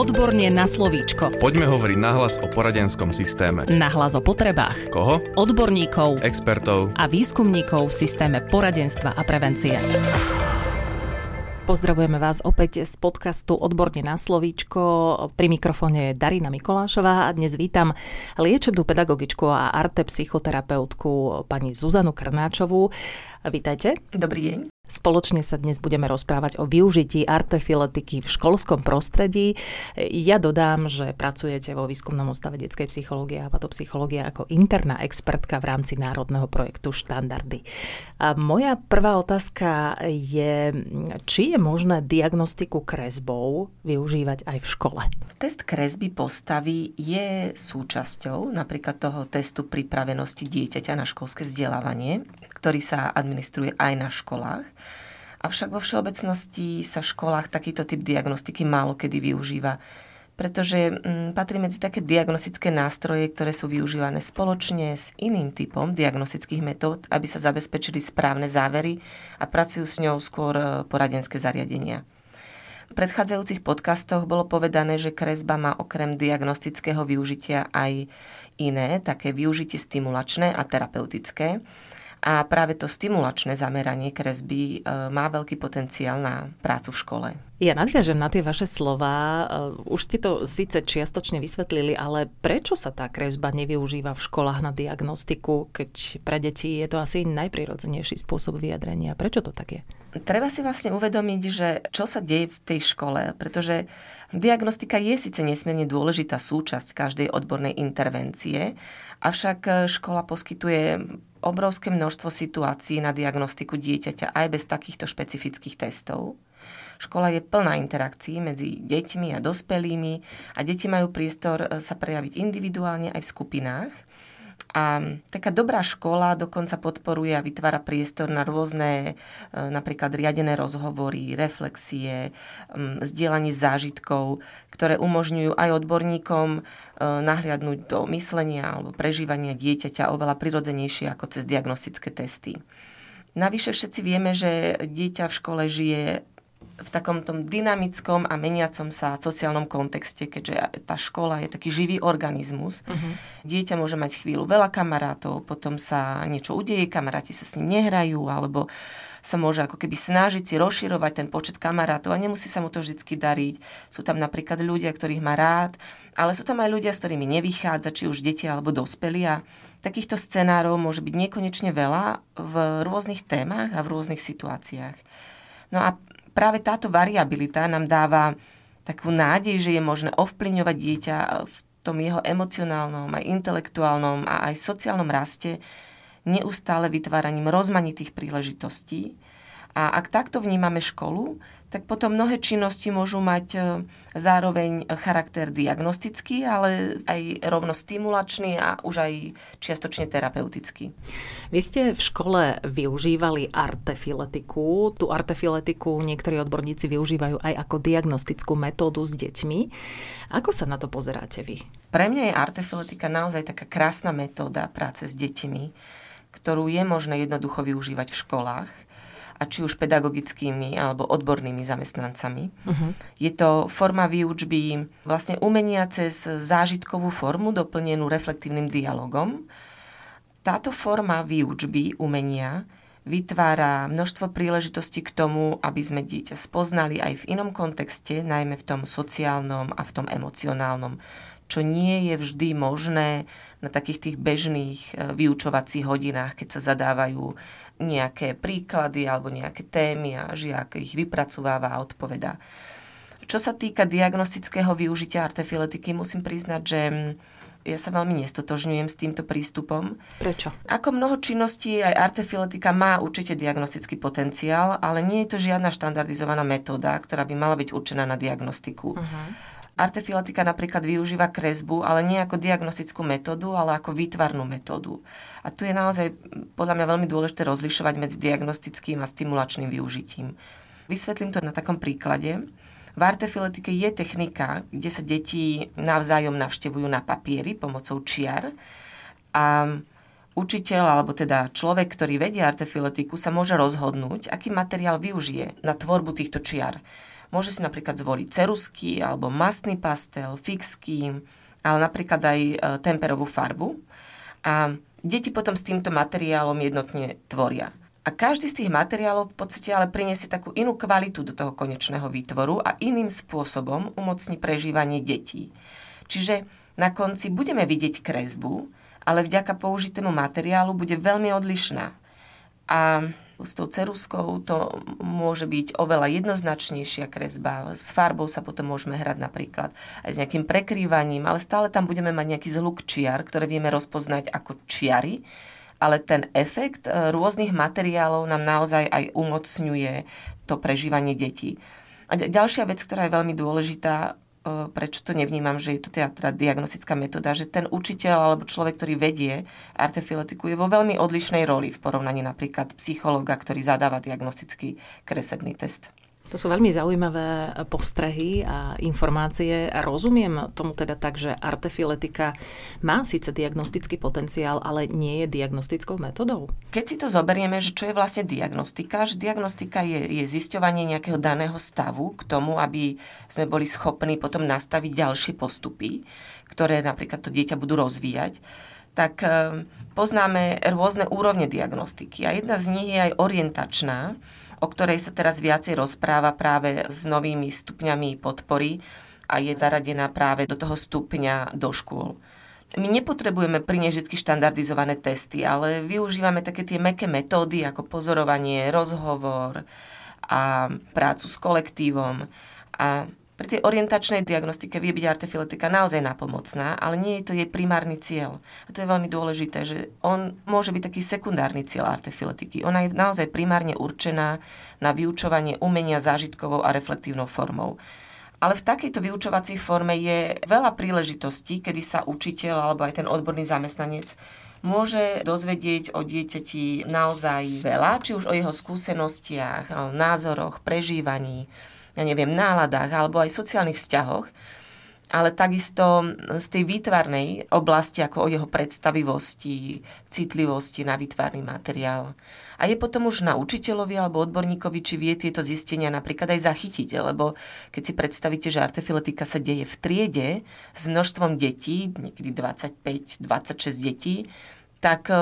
Odborne na slovíčko. Poďme hovoriť nahlas o poradenskom systéme. Nahlas o potrebách. Koho? Odborníkov Expertov. a výskumníkov v systéme poradenstva a prevencie. Pozdravujeme vás opäť z podcastu Odborne na slovíčko. Pri mikrofóne je Darina Mikolášová a dnes vítam liečebnú pedagogičku a arte psychoterapeutku pani Zuzanu Krnáčovú. Vítajte. Dobrý deň. Spoločne sa dnes budeme rozprávať o využití artefiletiky v školskom prostredí. Ja dodám, že pracujete vo výskumnom ústave detskej psychológie a patopsychológie ako interná expertka v rámci národného projektu Štandardy. A moja prvá otázka je, či je možné diagnostiku kresbou využívať aj v škole? Test kresby postavy je súčasťou napríklad toho testu pripravenosti dieťaťa na školské vzdelávanie, ktorý sa administruje aj na školách. Avšak vo všeobecnosti sa v školách takýto typ diagnostiky málo kedy využíva, pretože m, patrí medzi také diagnostické nástroje, ktoré sú využívané spoločne s iným typom diagnostických metód, aby sa zabezpečili správne závery a pracujú s ňou skôr e, poradenské zariadenia. V predchádzajúcich podcastoch bolo povedané, že kresba má okrem diagnostického využitia aj iné, také využitie stimulačné a terapeutické. A práve to stimulačné zameranie kresby e, má veľký potenciál na prácu v škole. Ja nadviažem na tie vaše slova. E, už ste to síce čiastočne vysvetlili, ale prečo sa tá kresba nevyužíva v školách na diagnostiku, keď pre deti je to asi najprirodzenejší spôsob vyjadrenia? Prečo to tak je? Treba si vlastne uvedomiť, že čo sa deje v tej škole, pretože diagnostika je síce nesmierne dôležitá súčasť každej odbornej intervencie, avšak škola poskytuje obrovské množstvo situácií na diagnostiku dieťaťa aj bez takýchto špecifických testov. Škola je plná interakcií medzi deťmi a dospelými a deti majú priestor e, sa prejaviť individuálne aj v skupinách. A taká dobrá škola dokonca podporuje a vytvára priestor na rôzne e, napríklad riadené rozhovory, reflexie, zdieľanie zážitkov, ktoré umožňujú aj odborníkom e, nahliadnúť do myslenia alebo prežívania dieťaťa oveľa prirodzenejšie ako cez diagnostické testy. Navyše všetci vieme, že dieťa v škole žije v takom tom dynamickom a meniacom sa sociálnom kontexte, keďže tá škola je taký živý organizmus. Uh-huh. Dieťa môže mať chvíľu veľa kamarátov, potom sa niečo udeje, kamaráti sa s ním nehrajú, alebo sa môže ako keby snažiť si rozširovať ten počet kamarátov a nemusí sa mu to vždy dariť. Sú tam napríklad ľudia, ktorých má rád, ale sú tam aj ľudia, s ktorými nevychádza, či už deti alebo dospelí a takýchto scenárov môže byť nekonečne veľa v rôznych témach a v rôznych situáciách. No a práve táto variabilita nám dáva takú nádej, že je možné ovplyvňovať dieťa v tom jeho emocionálnom, aj intelektuálnom a aj sociálnom raste neustále vytváraním rozmanitých príležitostí. A ak takto vnímame školu, tak potom mnohé činnosti môžu mať e, zároveň charakter diagnostický, ale aj rovno stimulačný a už aj čiastočne terapeutický. Vy ste v škole využívali artefiletiku. Tu artefiletiku niektorí odborníci využívajú aj ako diagnostickú metódu s deťmi. Ako sa na to pozeráte vy? Pre mňa je artefiletika naozaj taká krásna metóda práce s deťmi, ktorú je možné jednoducho využívať v školách a či už pedagogickými alebo odbornými zamestnancami. Uh-huh. Je to forma výučby vlastne umenia cez zážitkovú formu doplnenú reflektívnym dialogom. Táto forma výučby umenia vytvára množstvo príležitostí k tomu, aby sme dieťa spoznali aj v inom kontexte, najmä v tom sociálnom a v tom emocionálnom, čo nie je vždy možné na takých tých bežných e, vyučovacích hodinách, keď sa zadávajú nejaké príklady alebo nejaké témy a žiak ich vypracúváva a odpovedá. Čo sa týka diagnostického využitia artefiletiky, musím priznať, že ja sa veľmi nestotožňujem s týmto prístupom. Prečo? Ako mnoho činností, aj artefiletika má určite diagnostický potenciál, ale nie je to žiadna štandardizovaná metóda, ktorá by mala byť určená na diagnostiku. Uh-huh. Artefilatika napríklad využíva kresbu, ale nie ako diagnostickú metódu, ale ako výtvarnú metódu. A tu je naozaj podľa mňa veľmi dôležité rozlišovať medzi diagnostickým a stimulačným využitím. Vysvetlím to na takom príklade. V artefiletike je technika, kde sa deti navzájom navštevujú na papieri pomocou čiar a učiteľ alebo teda človek, ktorý vedie artefiletiku, sa môže rozhodnúť, aký materiál využije na tvorbu týchto čiar Môže si napríklad zvoliť cerusky alebo mastný pastel, fixky, ale napríklad aj e, temperovú farbu. A deti potom s týmto materiálom jednotne tvoria. A každý z tých materiálov v podstate ale priniesie takú inú kvalitu do toho konečného výtvoru a iným spôsobom umocní prežívanie detí. Čiže na konci budeme vidieť kresbu, ale vďaka použitému materiálu bude veľmi odlišná. A s tou ceruskou to môže byť oveľa jednoznačnejšia kresba. S farbou sa potom môžeme hrať napríklad aj s nejakým prekrývaním, ale stále tam budeme mať nejaký zhluk čiar, ktoré vieme rozpoznať ako čiary ale ten efekt e, rôznych materiálov nám naozaj aj umocňuje to prežívanie detí. A ďalšia vec, ktorá je veľmi dôležitá, prečo to nevnímam, že je to teda, teda diagnostická metóda, že ten učiteľ alebo človek, ktorý vedie artefiletiku, je vo veľmi odlišnej roli v porovnaní napríklad psychologa, ktorý zadáva diagnostický kresebný test. To sú veľmi zaujímavé postrehy a informácie. A rozumiem tomu teda tak, že artefiletika má síce diagnostický potenciál, ale nie je diagnostickou metodou? Keď si to zoberieme, že čo je vlastne diagnostika, že diagnostika je, je zisťovanie nejakého daného stavu k tomu, aby sme boli schopní potom nastaviť ďalšie postupy, ktoré napríklad to dieťa budú rozvíjať tak eh, poznáme rôzne úrovne diagnostiky. A jedna z nich je aj orientačná, o ktorej sa teraz viacej rozpráva práve s novými stupňami podpory a je zaradená práve do toho stupňa do škôl. My nepotrebujeme pri vždy štandardizované testy, ale využívame také tie meké metódy ako pozorovanie, rozhovor a prácu s kolektívom. A pri tej orientačnej diagnostike vie byť artefiletika naozaj napomocná, ale nie je to jej primárny cieľ. A to je veľmi dôležité, že on môže byť taký sekundárny cieľ artefiletiky. Ona je naozaj primárne určená na vyučovanie umenia zážitkovou a reflektívnou formou. Ale v takejto vyučovacej forme je veľa príležitostí, kedy sa učiteľ alebo aj ten odborný zamestnanec môže dozvedieť o dieťati naozaj veľa, či už o jeho skúsenostiach, názoroch, prežívaní, ja neviem, náladách alebo aj sociálnych vzťahoch, ale takisto z tej výtvarnej oblasti, ako o jeho predstavivosti, citlivosti na výtvarný materiál. A je potom už na učiteľovi alebo odborníkovi, či vie tieto zistenia napríklad aj zachytiť, lebo keď si predstavíte, že artefiletika sa deje v triede s množstvom detí, niekedy 25-26 detí, tak e,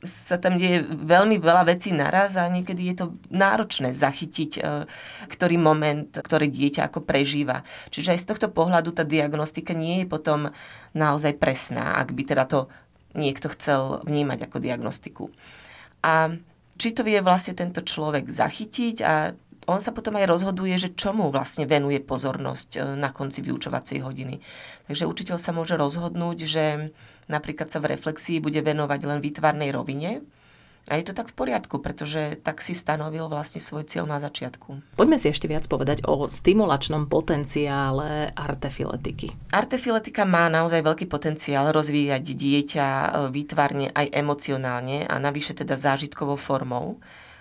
sa tam deje veľmi veľa vecí naraz a niekedy je to náročné zachytiť, e, ktorý moment, ktoré dieťa ako prežíva. Čiže aj z tohto pohľadu tá diagnostika nie je potom naozaj presná, ak by teda to niekto chcel vnímať ako diagnostiku. A či to vie vlastne tento človek zachytiť a on sa potom aj rozhoduje, že čomu vlastne venuje pozornosť e, na konci vyučovacej hodiny. Takže učiteľ sa môže rozhodnúť, že napríklad sa v reflexii bude venovať len výtvarnej rovine, a je to tak v poriadku, pretože tak si stanovil vlastne svoj cieľ na začiatku. Poďme si ešte viac povedať o stimulačnom potenciále artefiletiky. Artefiletika má naozaj veľký potenciál rozvíjať dieťa e, výtvarne aj emocionálne a navyše teda zážitkovou formou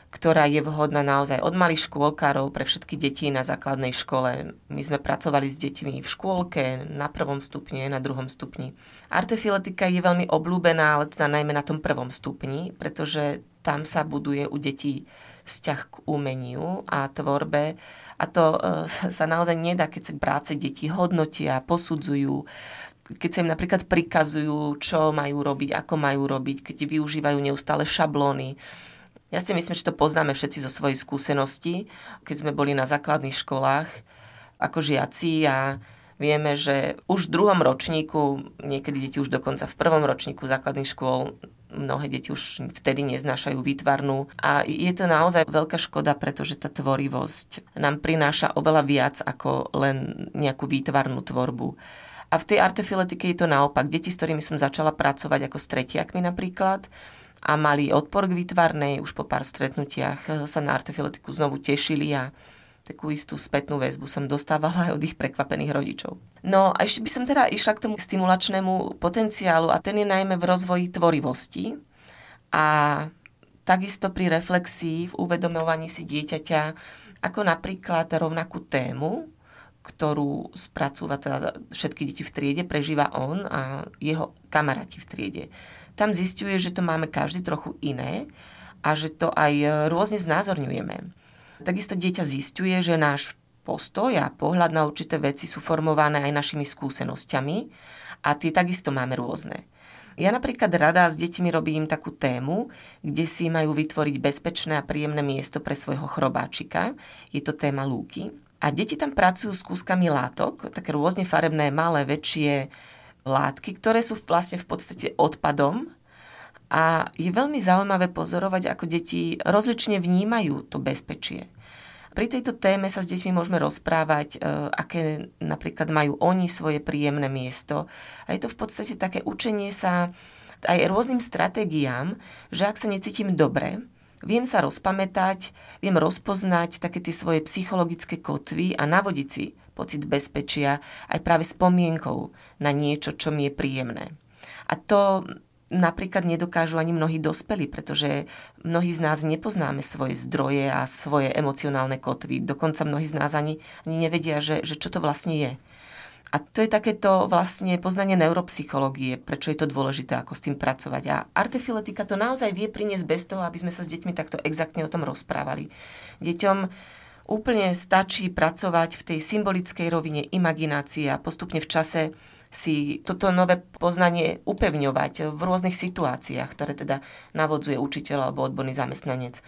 ktorá je vhodná naozaj od malých škôlkárov pre všetky deti na základnej škole. My sme pracovali s deťmi v škôlke, na prvom stupni, na druhom stupni. Artefiletika je veľmi obľúbená, ale teda najmä na tom prvom stupni, pretože tam sa buduje u detí vzťah k umeniu a tvorbe a to e, sa naozaj nedá, keď sa práce deti hodnotia, posudzujú, keď sa im napríklad prikazujú, čo majú robiť, ako majú robiť, keď využívajú neustále šablóny ja si myslím, že to poznáme všetci zo svojej skúsenosti, keď sme boli na základných školách ako žiaci a vieme, že už v druhom ročníku, niekedy deti už dokonca v prvom ročníku základných škôl, mnohé deti už vtedy neznášajú výtvarnú a je to naozaj veľká škoda, pretože tá tvorivosť nám prináša oveľa viac ako len nejakú výtvarnú tvorbu. A v tej artefiletike je to naopak. Deti, s ktorými som začala pracovať ako s tretiakmi napríklad, a mali odpor k výtvarnej, už po pár stretnutiach eh, sa na artefiletiku znovu tešili a takú istú spätnú väzbu som dostávala aj od ich prekvapených rodičov. No a ešte by som teda išla k tomu stimulačnému potenciálu a ten je najmä v rozvoji tvorivosti a takisto pri reflexii, v uvedomovaní si dieťaťa, ako napríklad rovnakú tému, ktorú spracúva teda všetky deti v triede, prežíva on a jeho kamaráti v triede tam zistuje, že to máme každý trochu iné a že to aj rôzne znázorňujeme. Takisto dieťa zistuje, že náš postoj a pohľad na určité veci sú formované aj našimi skúsenosťami a tie takisto máme rôzne. Ja napríklad rada s deťmi robím takú tému, kde si majú vytvoriť bezpečné a príjemné miesto pre svojho chrobáčika. Je to téma lúky. A deti tam pracujú s kúskami látok, také rôzne farebné, malé, väčšie látky, ktoré sú vlastne v podstate odpadom. A je veľmi zaujímavé pozorovať, ako deti rozlične vnímajú to bezpečie. Pri tejto téme sa s deťmi môžeme rozprávať, e, aké napríklad majú oni svoje príjemné miesto. A je to v podstate také učenie sa aj rôznym stratégiám, že ak sa necítim dobre, viem sa rozpamätať, viem rozpoznať také tie svoje psychologické kotvy a navodiť si pocit bezpečia aj práve spomienkou na niečo, čo mi je príjemné. A to napríklad nedokážu ani mnohí dospelí, pretože mnohí z nás nepoznáme svoje zdroje a svoje emocionálne kotvy. Dokonca mnohí z nás ani, ani nevedia, že, že čo to vlastne je. A to je takéto vlastne poznanie neuropsychológie, prečo je to dôležité, ako s tým pracovať. A artefiletika to naozaj vie priniesť bez toho, aby sme sa s deťmi takto exaktne o tom rozprávali. Deťom úplne stačí pracovať v tej symbolickej rovine imaginácie a postupne v čase si toto nové poznanie upevňovať v rôznych situáciách, ktoré teda navodzuje učiteľ alebo odborný zamestnanec.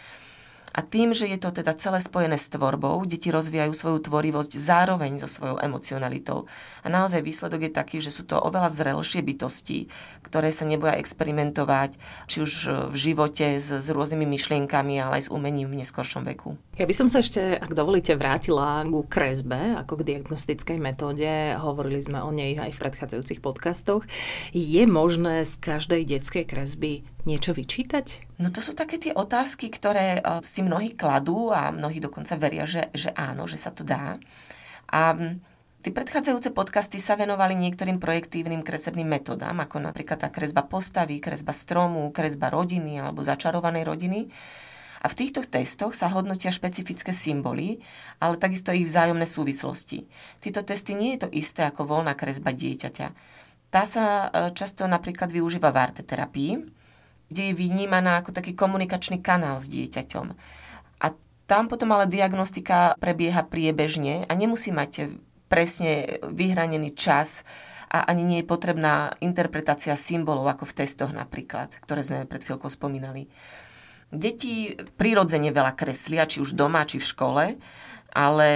A tým, že je to teda celé spojené s tvorbou, deti rozvíjajú svoju tvorivosť zároveň so svojou emocionalitou. A naozaj výsledok je taký, že sú to oveľa zrelšie bytosti, ktoré sa neboja experimentovať, či už v živote s, s rôznymi myšlienkami, ale aj s umením v neskoršom veku. Ja by som sa ešte, ak dovolíte, vrátila ku kresbe, ako k diagnostickej metóde. Hovorili sme o nej aj v predchádzajúcich podcastoch. Je možné z každej detskej kresby niečo vyčítať? No to sú také tie otázky, ktoré eh, si mnohí kladú a mnohí dokonca veria, že, že áno, že sa to dá. A Tie predchádzajúce podcasty sa venovali niektorým projektívnym kresebným metodám, ako napríklad tá kresba postavy, kresba stromu, kresba rodiny alebo začarovanej rodiny. A v týchto testoch sa hodnotia špecifické symboly, ale takisto ich vzájomné súvislosti. Tieto testy nie je to isté ako voľná kresba dieťaťa. Tá sa eh, často napríklad využíva v arteterapii, kde je vnímaná ako taký komunikačný kanál s dieťaťom. A tam potom ale diagnostika prebieha priebežne a nemusí mať presne vyhranený čas a ani nie je potrebná interpretácia symbolov, ako v testoch napríklad, ktoré sme pred chvíľkou spomínali. Deti prirodzene veľa kreslia, či už doma, či v škole, ale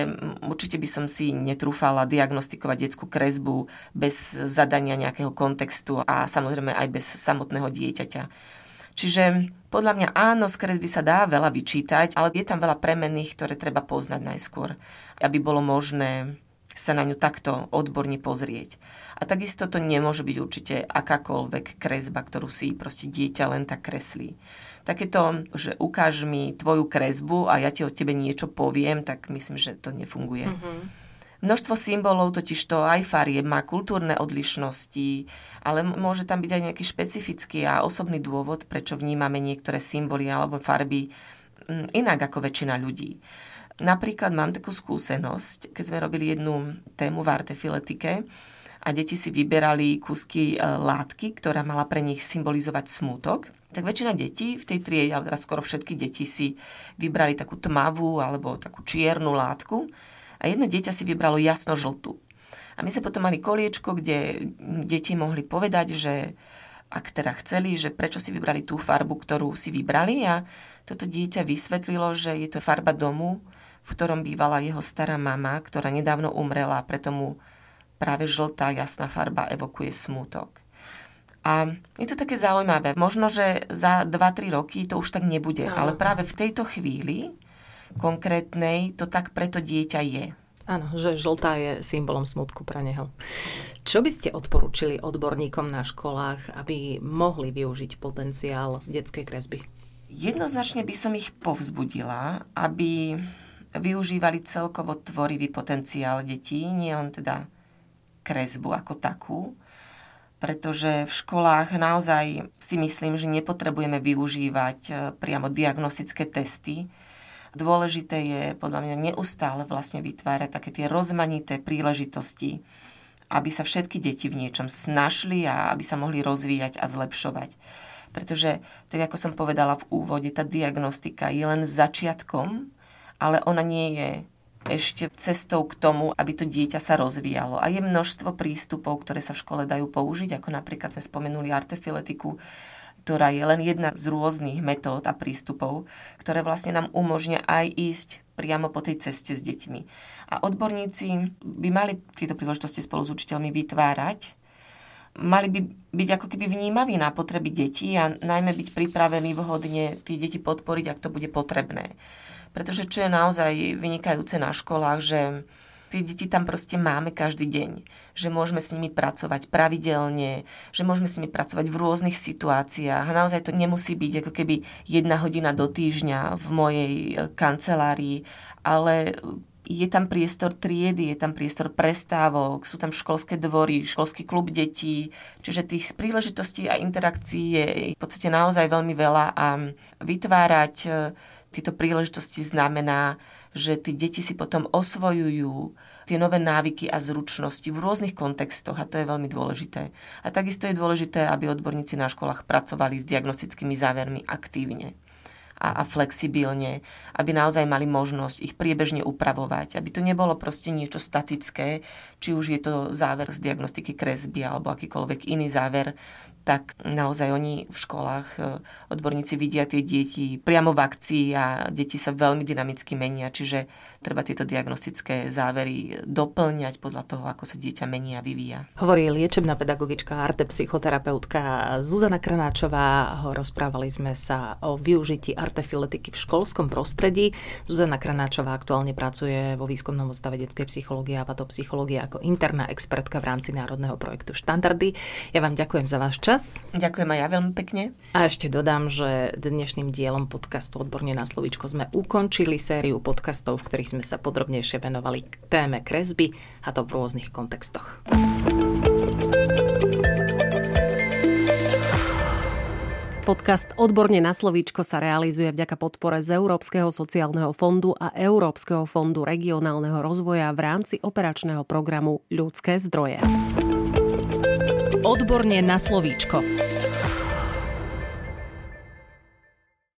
určite by som si netrúfala diagnostikovať detskú kresbu bez zadania nejakého kontextu a samozrejme aj bez samotného dieťaťa. Čiže podľa mňa áno, z kresby sa dá veľa vyčítať, ale je tam veľa premenných, ktoré treba poznať najskôr, aby bolo možné sa na ňu takto odborne pozrieť. A takisto to nemôže byť určite akákoľvek kresba, ktorú si proste dieťa len tak kreslí. Takéto, že ukáž mi tvoju kresbu a ja ti o tebe niečo poviem, tak myslím, že to nefunguje. Mm-hmm. Množstvo symbolov totiž to aj farie má kultúrne odlišnosti, ale môže tam byť aj nejaký špecifický a osobný dôvod, prečo vnímame niektoré symboly alebo farby inak ako väčšina ľudí. Napríklad mám takú skúsenosť, keď sme robili jednu tému v artefiletike a deti si vyberali kúsky e, látky, ktorá mala pre nich symbolizovať smútok, tak väčšina detí v tej triede, ale teraz skoro všetky deti si vybrali takú tmavú alebo takú čiernu látku, a jedno dieťa si vybralo jasno žltú. A my sme potom mali koliečko, kde deti mohli povedať, že ak teda chceli, že prečo si vybrali tú farbu, ktorú si vybrali a toto dieťa vysvetlilo, že je to farba domu, v ktorom bývala jeho stará mama, ktorá nedávno umrela preto mu práve žltá jasná farba evokuje smútok. A je to také zaujímavé. Možno, že za 2-3 roky to už tak nebude, ale práve v tejto chvíli konkrétnej, to tak preto dieťa je. Áno, že žltá je symbolom smutku pre neho. Čo by ste odporúčili odborníkom na školách, aby mohli využiť potenciál detskej kresby? Jednoznačne by som ich povzbudila, aby využívali celkovo tvorivý potenciál detí, nielen teda kresbu ako takú, pretože v školách naozaj si myslím, že nepotrebujeme využívať eh, priamo diagnostické testy, Dôležité je podľa mňa neustále vlastne vytvárať také tie rozmanité príležitosti, aby sa všetky deti v niečom snašli a aby sa mohli rozvíjať a zlepšovať. Pretože, tak ako som povedala v úvode, tá diagnostika je len začiatkom, ale ona nie je ešte cestou k tomu, aby to dieťa sa rozvíjalo. A je množstvo prístupov, ktoré sa v škole dajú použiť, ako napríklad sme spomenuli artefiletiku, ktorá je len jedna z rôznych metód a prístupov, ktoré vlastne nám umožňa aj ísť priamo po tej ceste s deťmi. A odborníci by mali tieto príležitosti spolu s učiteľmi vytvárať, mali by byť ako keby vnímaví na potreby detí a najmä byť pripravení vhodne tie deti podporiť, ak to bude potrebné. Pretože čo je naozaj vynikajúce na školách, že tie deti tam proste máme každý deň. Že môžeme s nimi pracovať pravidelne, že môžeme s nimi pracovať v rôznych situáciách. A naozaj to nemusí byť ako keby jedna hodina do týždňa v mojej e, kancelárii, ale je tam priestor triedy, je tam priestor prestávok, sú tam školské dvory, školský klub detí, čiže tých príležitostí a interakcií je v podstate naozaj veľmi veľa a vytvárať e, tieto príležitosti znamená, že tí deti si potom osvojujú tie nové návyky a zručnosti v rôznych kontextoch a to je veľmi dôležité. A takisto je dôležité, aby odborníci na školách pracovali s diagnostickými závermi aktívne a, a flexibilne, aby naozaj mali možnosť ich priebežne upravovať, aby to nebolo proste niečo statické, či už je to záver z diagnostiky kresby alebo akýkoľvek iný záver, tak naozaj oni v školách, e, odborníci vidia tie deti priamo v akcii a deti sa veľmi dynamicky menia, čiže treba tieto diagnostické závery doplňať podľa toho, ako sa dieťa mení a vyvíja. Hovorí liečebná pedagogička, arte psychoterapeutka Zuzana Kranáčová. Rozprávali sme sa o využití artefiletiky v školskom prostredí. Zuzana Kranáčová aktuálne pracuje vo výskumnom ústave detskej psychológie a patopsychológie ako interná expertka v rámci národného projektu Štandardy. Ja vám ďakujem za váš čas čas. Ďakujem aj ja veľmi pekne. A ešte dodám, že dnešným dielom podcastu Odborne na slovíčko sme ukončili sériu podcastov, v ktorých sme sa podrobnejšie venovali k téme kresby a to v rôznych kontextoch. Podcast Odborne na slovíčko sa realizuje vďaka podpore z Európskeho sociálneho fondu a Európskeho fondu regionálneho rozvoja v rámci operačného programu Ľudské zdroje. Odborne na slovíčko.